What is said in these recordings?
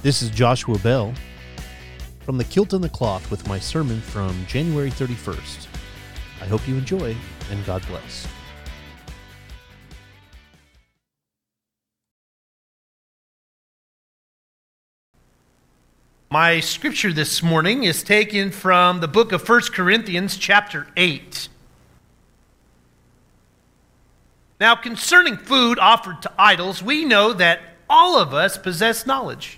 This is Joshua Bell from the Kilt and the Cloth with my sermon from January 31st. I hope you enjoy and God bless. My scripture this morning is taken from the book of 1 Corinthians, chapter 8. Now, concerning food offered to idols, we know that all of us possess knowledge.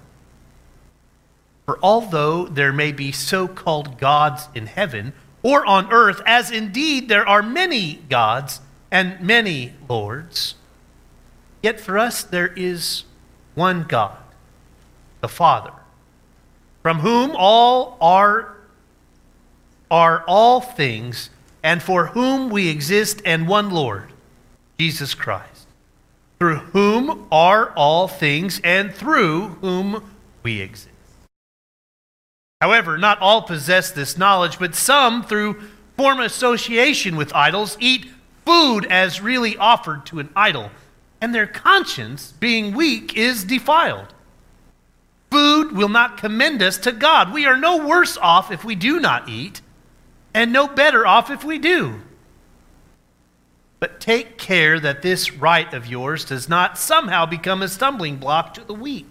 For although there may be so called gods in heaven or on earth, as indeed there are many gods and many lords, yet for us there is one God, the Father, from whom all are are all things, and for whom we exist, and one Lord, Jesus Christ, through whom are all things, and through whom we exist. However, not all possess this knowledge, but some, through form association with idols, eat food as really offered to an idol, and their conscience, being weak, is defiled. Food will not commend us to God. We are no worse off if we do not eat and no better off if we do. But take care that this right of yours does not somehow become a stumbling block to the weak.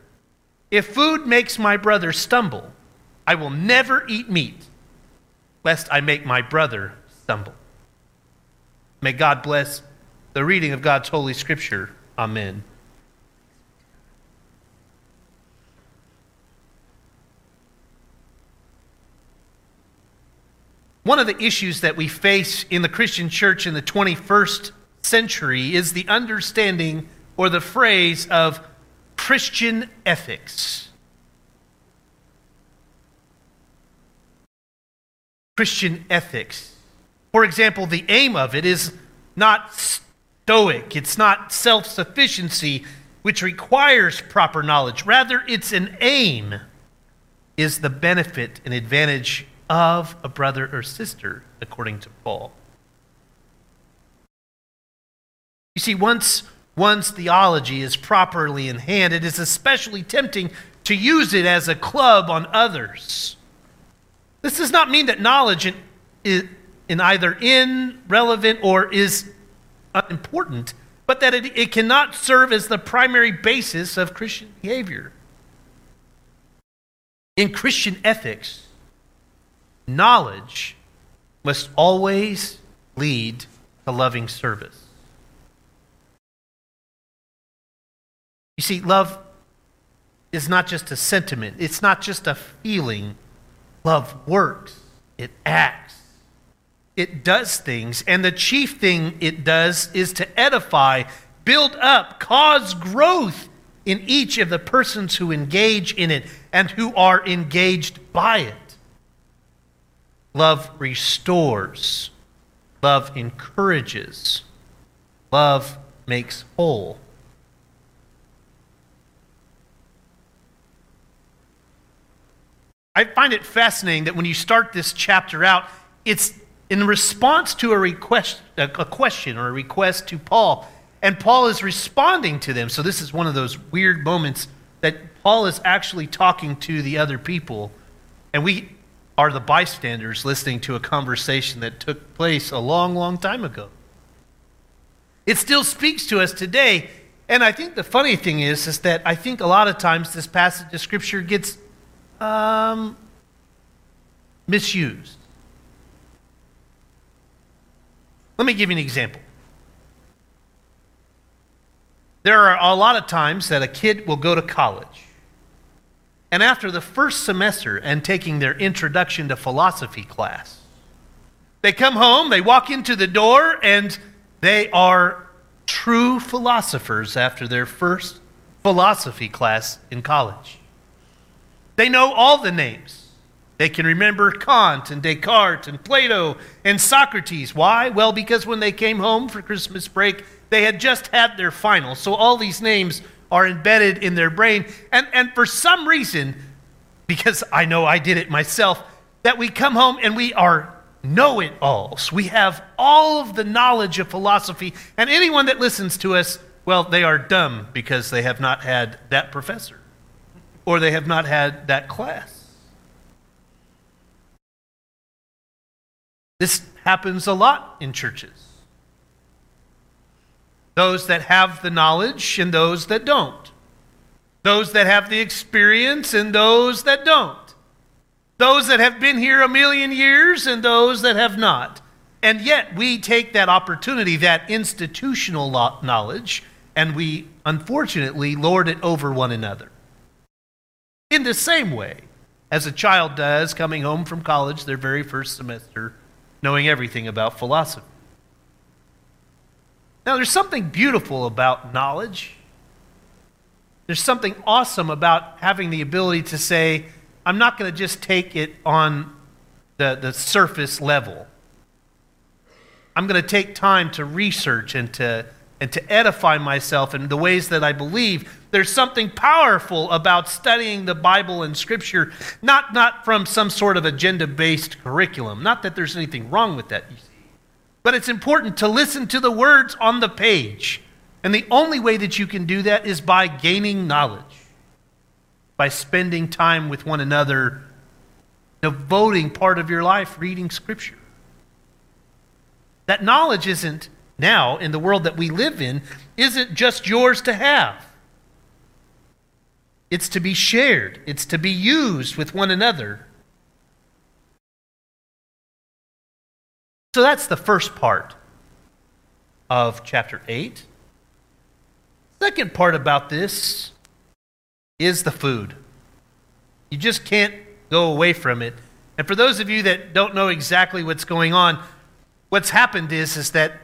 if food makes my brother stumble, I will never eat meat, lest I make my brother stumble. May God bless the reading of God's holy scripture. Amen. One of the issues that we face in the Christian church in the 21st century is the understanding or the phrase of Christian ethics. Christian ethics. For example, the aim of it is not stoic, it's not self sufficiency, which requires proper knowledge. Rather, it's an aim, is the benefit and advantage of a brother or sister, according to Paul. You see, once one's theology is properly in hand, it is especially tempting to use it as a club on others. This does not mean that knowledge in, in either irrelevant or is unimportant, but that it, it cannot serve as the primary basis of Christian behavior. In Christian ethics, knowledge must always lead to loving service. You see, love is not just a sentiment, it's not just a feeling. Love works, it acts, it does things. And the chief thing it does is to edify, build up, cause growth in each of the persons who engage in it and who are engaged by it. Love restores. Love encourages. Love makes whole. I find it fascinating that when you start this chapter out, it's in response to a request, a question or a request to Paul, and Paul is responding to them. So this is one of those weird moments that Paul is actually talking to the other people, and we are the bystanders listening to a conversation that took place a long, long time ago. It still speaks to us today. And I think the funny thing is, is that I think a lot of times this passage of Scripture gets um, misused. Let me give you an example. There are a lot of times that a kid will go to college. And after the first semester and taking their introduction to philosophy class, they come home, they walk into the door, and they are true philosophers after their first philosophy class in college. They know all the names. They can remember Kant and Descartes and Plato and Socrates. Why? Well, because when they came home for Christmas break, they had just had their final. So all these names are embedded in their brain. And, and for some reason, because I know I did it myself, that we come home and we are know it alls. We have all of the knowledge of philosophy. And anyone that listens to us, well, they are dumb because they have not had that professor or they have not had that class. This happens a lot in churches. Those that have the knowledge and those that don't. Those that have the experience and those that don't. Those that have been here a million years and those that have not. And yet we take that opportunity, that institutional knowledge, and we unfortunately lord it over one another. In the same way as a child does coming home from college their very first semester knowing everything about philosophy. Now, there's something beautiful about knowledge. There's something awesome about having the ability to say, I'm not going to just take it on the, the surface level. I'm going to take time to research and to, and to edify myself in the ways that I believe. There's something powerful about studying the Bible and Scripture, not, not from some sort of agenda based curriculum. Not that there's anything wrong with that. But it's important to listen to the words on the page. And the only way that you can do that is by gaining knowledge, by spending time with one another, devoting part of your life reading Scripture. That knowledge isn't now, in the world that we live in, isn't just yours to have. It's to be shared, it's to be used with one another. So that's the first part of chapter 8. Second part about this is the food. You just can't go away from it. And for those of you that don't know exactly what's going on, what's happened is, is that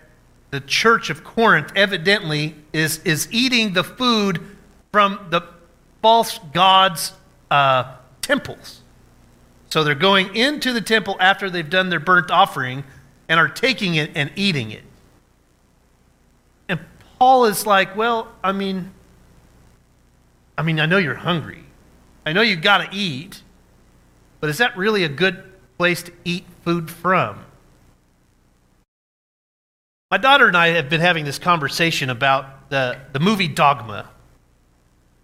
the church of Corinth evidently is, is eating the food from the false gods' uh, temples. So they're going into the temple after they've done their burnt offering and are taking it and eating it. And Paul is like, well, I mean, I mean, I know you're hungry. I know you've got to eat, but is that really a good place to eat food from? My daughter and I have been having this conversation about the, the movie Dogma.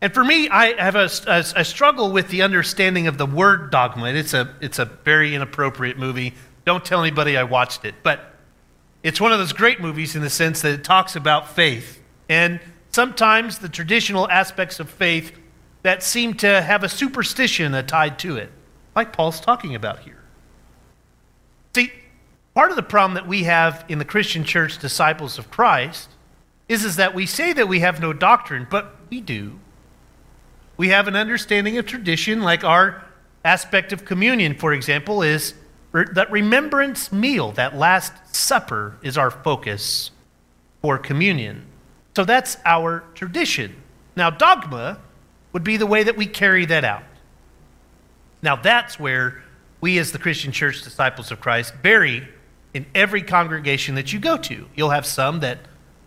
And for me, I have a, a, a, struggle with the understanding of the word dogma. It's a, it's a very inappropriate movie. Don't tell anybody I watched it. But it's one of those great movies in the sense that it talks about faith. And sometimes the traditional aspects of faith that seem to have a superstition tied to it, like Paul's talking about here. Part of the problem that we have in the Christian church, disciples of Christ, is, is that we say that we have no doctrine, but we do. We have an understanding of tradition, like our aspect of communion, for example, is that remembrance meal, that Last Supper, is our focus for communion. So that's our tradition. Now, dogma would be the way that we carry that out. Now, that's where we, as the Christian church disciples of Christ, vary in every congregation that you go to. You'll have some that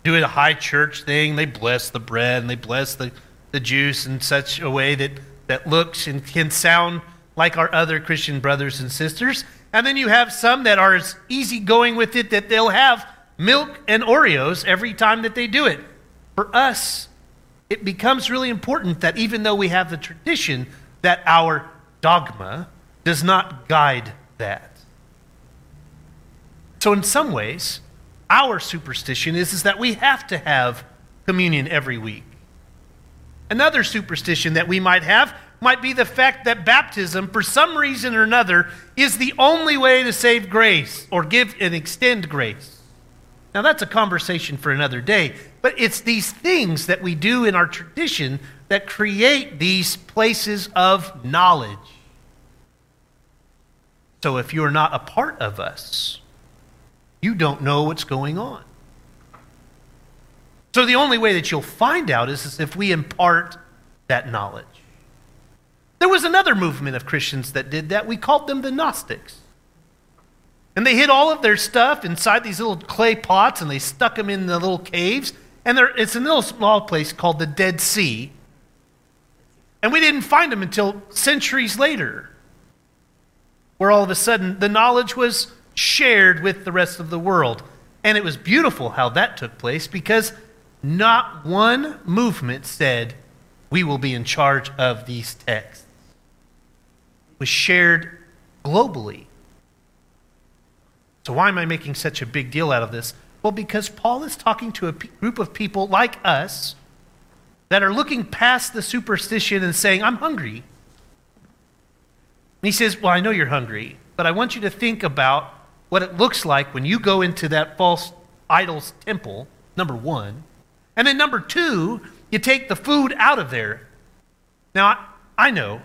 do a high church thing. They bless the bread and they bless the, the juice in such a way that, that looks and can sound like our other Christian brothers and sisters. And then you have some that are as easygoing with it that they'll have milk and Oreos every time that they do it. For us, it becomes really important that even though we have the tradition, that our dogma does not guide that. So, in some ways, our superstition is, is that we have to have communion every week. Another superstition that we might have might be the fact that baptism, for some reason or another, is the only way to save grace or give and extend grace. Now, that's a conversation for another day, but it's these things that we do in our tradition that create these places of knowledge. So, if you're not a part of us, you don't know what's going on. So, the only way that you'll find out is if we impart that knowledge. There was another movement of Christians that did that. We called them the Gnostics. And they hid all of their stuff inside these little clay pots and they stuck them in the little caves. And there, it's a little small place called the Dead Sea. And we didn't find them until centuries later, where all of a sudden the knowledge was shared with the rest of the world. And it was beautiful how that took place because not one movement said, We will be in charge of these texts It was shared globally. So, why am I making such a big deal out of this? Well, because Paul is talking to a p- group of people like us that are looking past the superstition and saying, I'm hungry. And he says, Well, I know you're hungry, but I want you to think about what it looks like when you go into that false idol's temple, number one. And then number two, you take the food out of there. Now, I know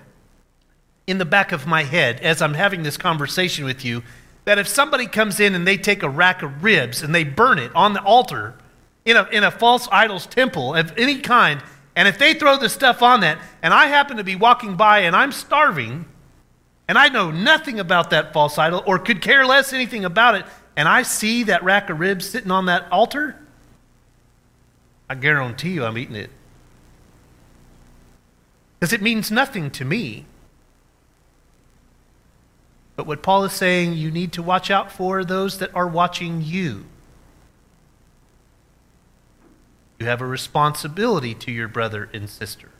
in the back of my head as I'm having this conversation with you that if somebody comes in and they take a rack of ribs and they burn it on the altar in a, in a false idol's temple of any kind, and if they throw the stuff on that, and I happen to be walking by and I'm starving, and I know nothing about that false idol or could care less anything about it, and I see that rack of ribs sitting on that altar, I guarantee you I'm eating it. Because it means nothing to me. But what Paul is saying, you need to watch out for those that are watching you. You have a responsibility to your brother and sister.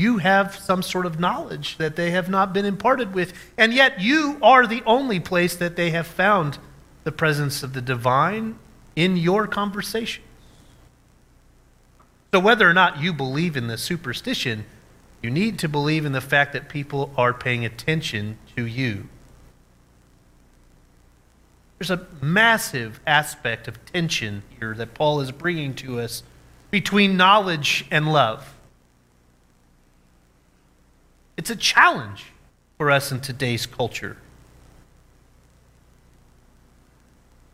You have some sort of knowledge that they have not been imparted with, and yet you are the only place that they have found the presence of the divine in your conversation. So, whether or not you believe in the superstition, you need to believe in the fact that people are paying attention to you. There's a massive aspect of tension here that Paul is bringing to us between knowledge and love. It's a challenge for us in today's culture.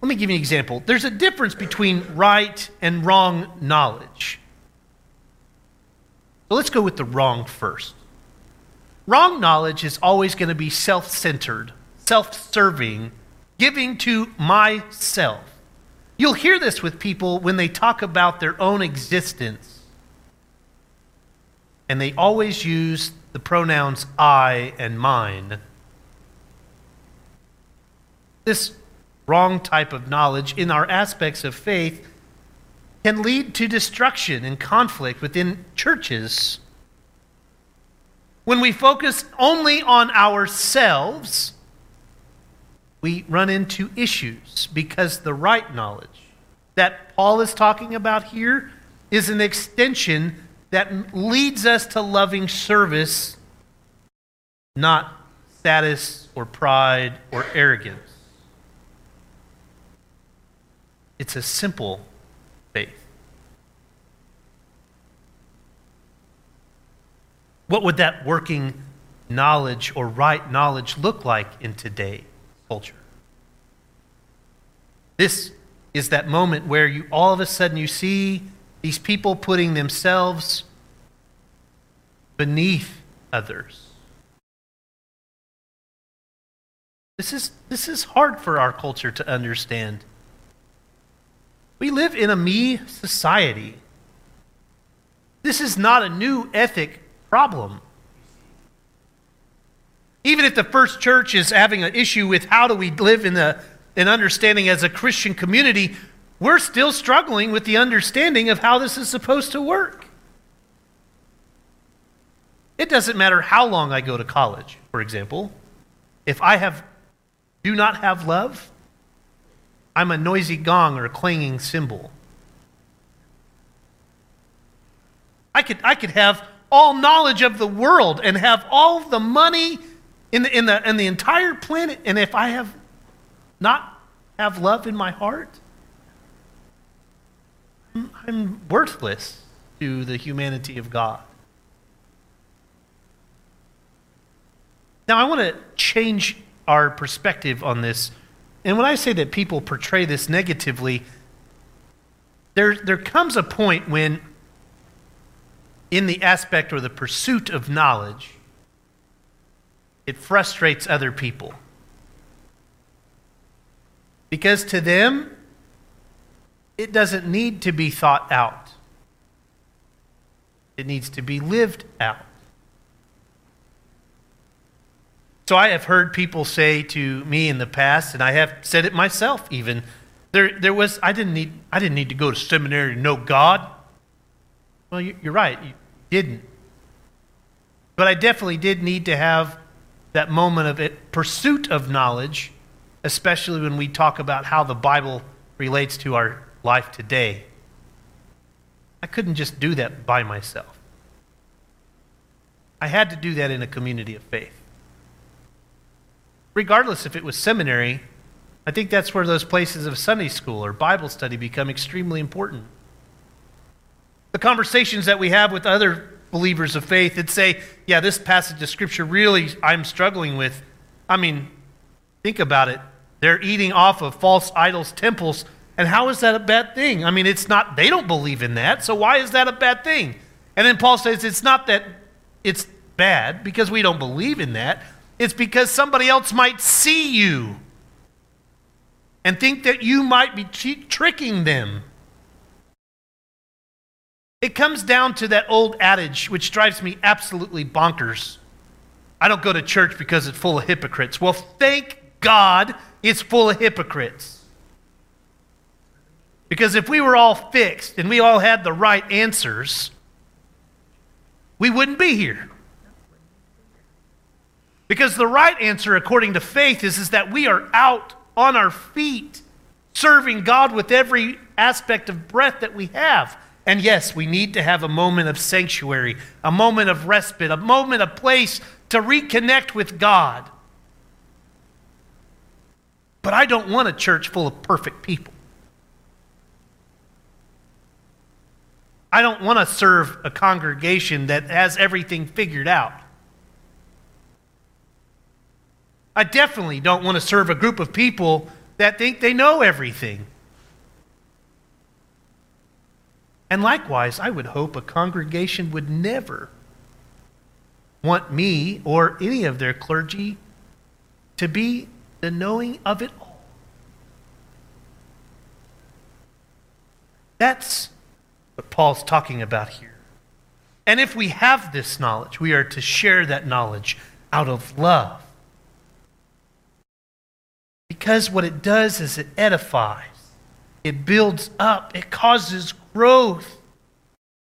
Let me give you an example. There's a difference between right and wrong knowledge. So let's go with the wrong first. Wrong knowledge is always going to be self centered, self serving, giving to myself. You'll hear this with people when they talk about their own existence. And they always use the pronouns I and mine. This wrong type of knowledge in our aspects of faith can lead to destruction and conflict within churches. When we focus only on ourselves, we run into issues because the right knowledge that Paul is talking about here is an extension that leads us to loving service, not status or pride or arrogance. It's a simple faith. What would that working knowledge or right knowledge look like in today's culture? This is that moment where you all of a sudden you see these people putting themselves beneath others. This is, this is hard for our culture to understand. We live in a me society. This is not a new ethic problem. Even if the first church is having an issue with how do we live in the, an understanding as a Christian community, we're still struggling with the understanding of how this is supposed to work. It doesn't matter how long I go to college, for example. If I have do not have love, I'm a noisy gong or a clanging cymbal. I could, I could have all knowledge of the world and have all the money in the, in, the, in the entire planet. And if I have not have love in my heart, I'm, worthless to the humanity of God. Now, I want to change our perspective on this. And when I say that people portray this negatively, there, there comes a point when, in the aspect or the pursuit of knowledge, it frustrates other people. Because to them, it doesn't need to be thought out, it needs to be lived out. So I have heard people say to me in the past, and I have said it myself even, there, there was, I didn't, need, I didn't need to go to seminary to know God. Well, you're right, you didn't. But I definitely did need to have that moment of it, pursuit of knowledge, especially when we talk about how the Bible relates to our life today. I couldn't just do that by myself. I had to do that in a community of faith regardless if it was seminary, I think that's where those places of Sunday school or Bible study become extremely important. The conversations that we have with other believers of faith that say, yeah, this passage of Scripture really I'm struggling with. I mean, think about it. They're eating off of false idols' temples. And how is that a bad thing? I mean, it's not, they don't believe in that. So why is that a bad thing? And then Paul says it's not that it's bad because we don't believe in that. It's because somebody else might see you and think that you might be tricking them. It comes down to that old adage, which drives me absolutely bonkers. I don't go to church because it's full of hypocrites. Well, thank God it's full of hypocrites. Because if we were all fixed and we all had the right answers, we wouldn't be here. Because the right answer, according to faith, is, is that we are out on our feet, serving God with every aspect of breath that we have. And yes, we need to have a moment of sanctuary, a moment of respite, a moment of place to reconnect with God. But I don't want a church full of perfect people. I don't want to serve a congregation that has everything figured out. I definitely don't want to serve a group of people that think they know everything. And likewise, I would hope a congregation would never want me or any of their clergy to be the knowing of it all. That's what Paul's talking about here. And if we have this knowledge, we are to share that knowledge out of love. Because what it does is it edifies, it builds up, it causes growth.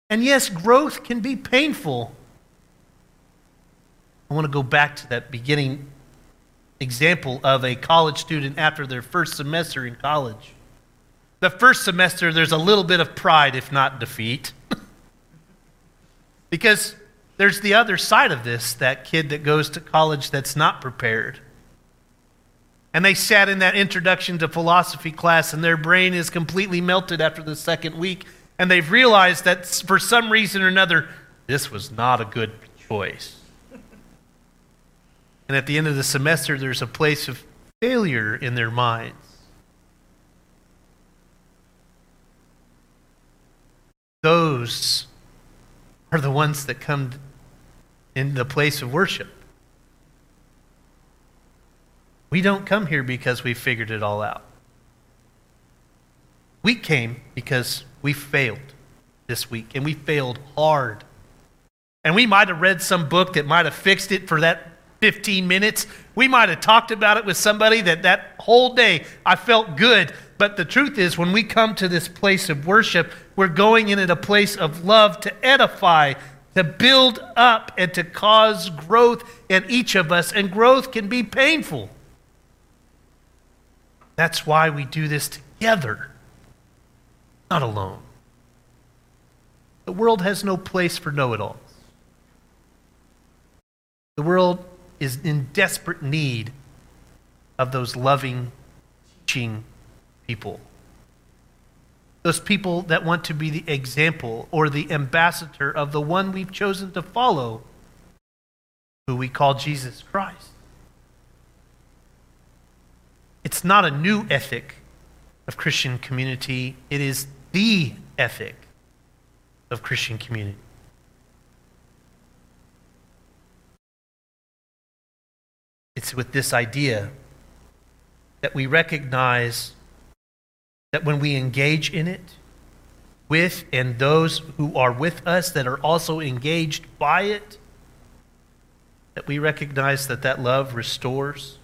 And yes, growth can be painful. I want to go back to that beginning example of a college student after their first semester in college. The first semester, there's a little bit of pride, if not defeat. because there's the other side of this that kid that goes to college that's not prepared. And they sat in that introduction to philosophy class, and their brain is completely melted after the second week. And they've realized that for some reason or another, this was not a good choice. And at the end of the semester, there's a place of failure in their minds. Those are the ones that come in the place of worship. We don't come here because we figured it all out. We came because we failed this week, and we failed hard. And we might have read some book that might have fixed it for that 15 minutes. We might have talked about it with somebody that that whole day I felt good. But the truth is, when we come to this place of worship, we're going in at a place of love to edify, to build up, and to cause growth in each of us. And growth can be painful. That's why we do this together, not alone. The world has no place for know it alls. The world is in desperate need of those loving, teaching people. Those people that want to be the example or the ambassador of the one we've chosen to follow, who we call Jesus Christ. It's not a new ethic of Christian community, it is the ethic of Christian community. It's with this idea that we recognize that when we engage in it, with and those who are with us that are also engaged by it, that we recognize that that love restores,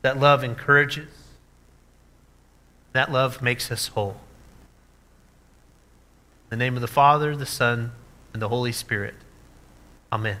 that love encourages, that love makes us whole. In the name of the Father, the Son, and the Holy Spirit. Amen.